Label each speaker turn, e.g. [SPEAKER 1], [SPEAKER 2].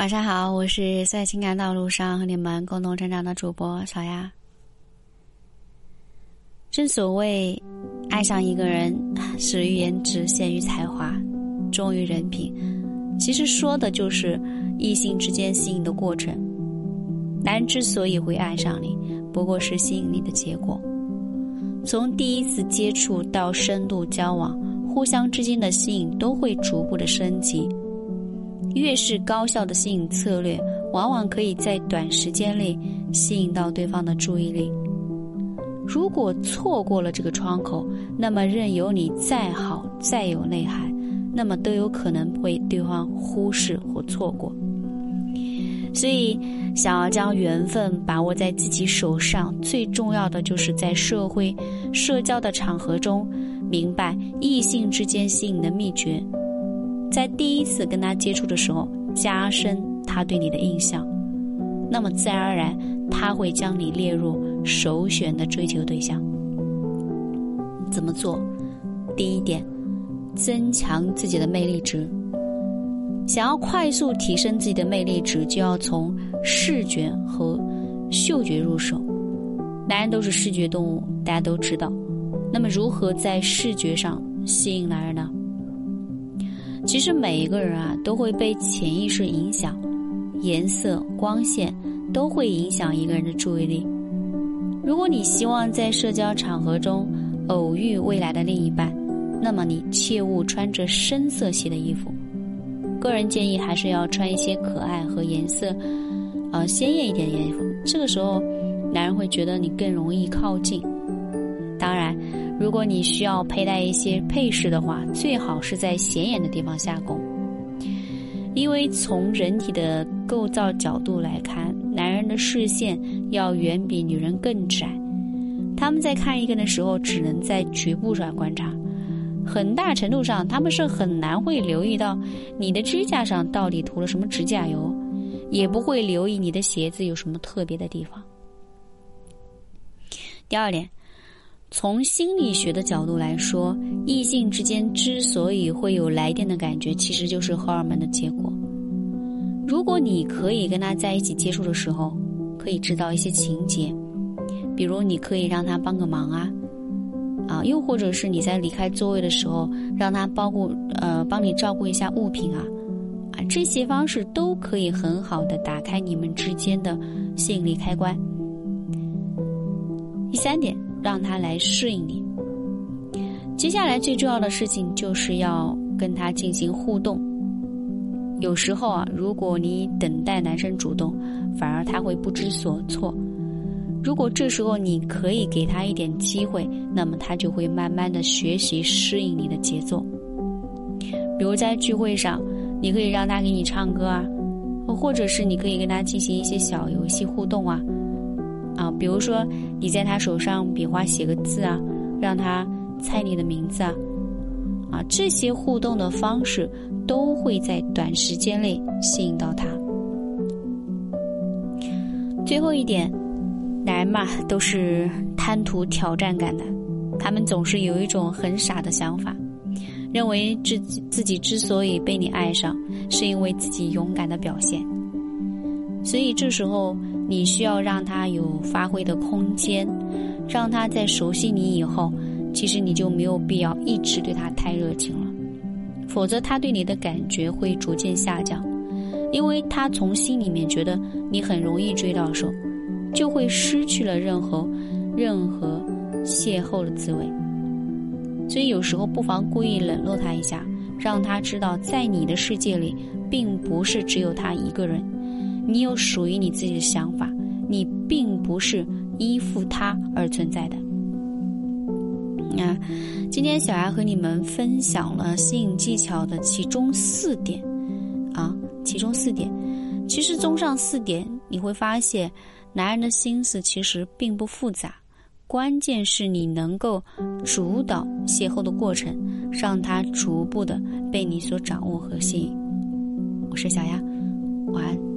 [SPEAKER 1] 晚上好，我是在情感道路上和你们共同成长的主播小丫。正所谓，爱上一个人，始于颜值，陷于才华，忠于人品，其实说的就是异性之间吸引的过程。男人之所以会爱上你，不过是吸引力的结果。从第一次接触到深度交往，互相之间的吸引都会逐步的升级。越是高效的吸引策略，往往可以在短时间内吸引到对方的注意力。如果错过了这个窗口，那么任由你再好再有内涵，那么都有可能被对方忽视或错过。所以，想要将缘分把握在自己手上，最重要的就是在社会、社交的场合中，明白异性之间吸引的秘诀。在第一次跟他接触的时候，加深他对你的印象，那么自然而然他会将你列入首选的追求对象。怎么做？第一点，增强自己的魅力值。想要快速提升自己的魅力值，就要从视觉和嗅觉入手。男人都是视觉动物，大家都知道。那么，如何在视觉上吸引男人呢？其实每一个人啊，都会被潜意识影响，颜色、光线都会影响一个人的注意力。如果你希望在社交场合中偶遇未来的另一半，那么你切勿穿着深色系的衣服。个人建议还是要穿一些可爱和颜色，呃鲜艳一点的衣服。这个时候，男人会觉得你更容易靠近。当然，如果你需要佩戴一些配饰的话，最好是在显眼的地方下功。因为从人体的构造角度来看，男人的视线要远比女人更窄，他们在看一个的时候，只能在局部上观察。很大程度上，他们是很难会留意到你的指甲上到底涂了什么指甲油，也不会留意你的鞋子有什么特别的地方。第二点，从心理学的角度来说，异性之间之所以会有来电的感觉，其实就是荷尔蒙的结果。如果你可以跟他在一起接触的时候，可以制造一些情节，比如你可以让他帮个忙啊。啊，又或者是你在离开座位的时候，让他包顾呃帮你照顾一下物品啊，啊，这些方式都可以很好的打开你们之间的吸引力开关。第三点，让他来适应你。接下来最重要的事情就是要跟他进行互动。有时候啊，如果你等待男生主动，反而他会不知所措。如果这时候你可以给他一点机会，那么他就会慢慢的学习适应你的节奏。比如在聚会上，你可以让他给你唱歌啊，或者是你可以跟他进行一些小游戏互动啊，啊，比如说你在他手上比划写个字啊，让他猜你的名字啊，啊，这些互动的方式都会在短时间内吸引到他。最后一点。男人嘛，都是贪图挑战感的，他们总是有一种很傻的想法，认为自己自己之所以被你爱上，是因为自己勇敢的表现。所以这时候你需要让他有发挥的空间，让他在熟悉你以后，其实你就没有必要一直对他太热情了，否则他对你的感觉会逐渐下降，因为他从心里面觉得你很容易追到手。就会失去了任何、任何邂逅的滋味。所以有时候不妨故意冷落他一下，让他知道，在你的世界里，并不是只有他一个人，你有属于你自己的想法，你并不是依附他而存在的。那今天小丫和你们分享了吸引技巧的其中四点，啊，其中四点，其实综上四点，你会发现。男人的心思其实并不复杂，关键是你能够主导邂逅的过程，让他逐步的被你所掌握和吸引。我是小丫，晚安。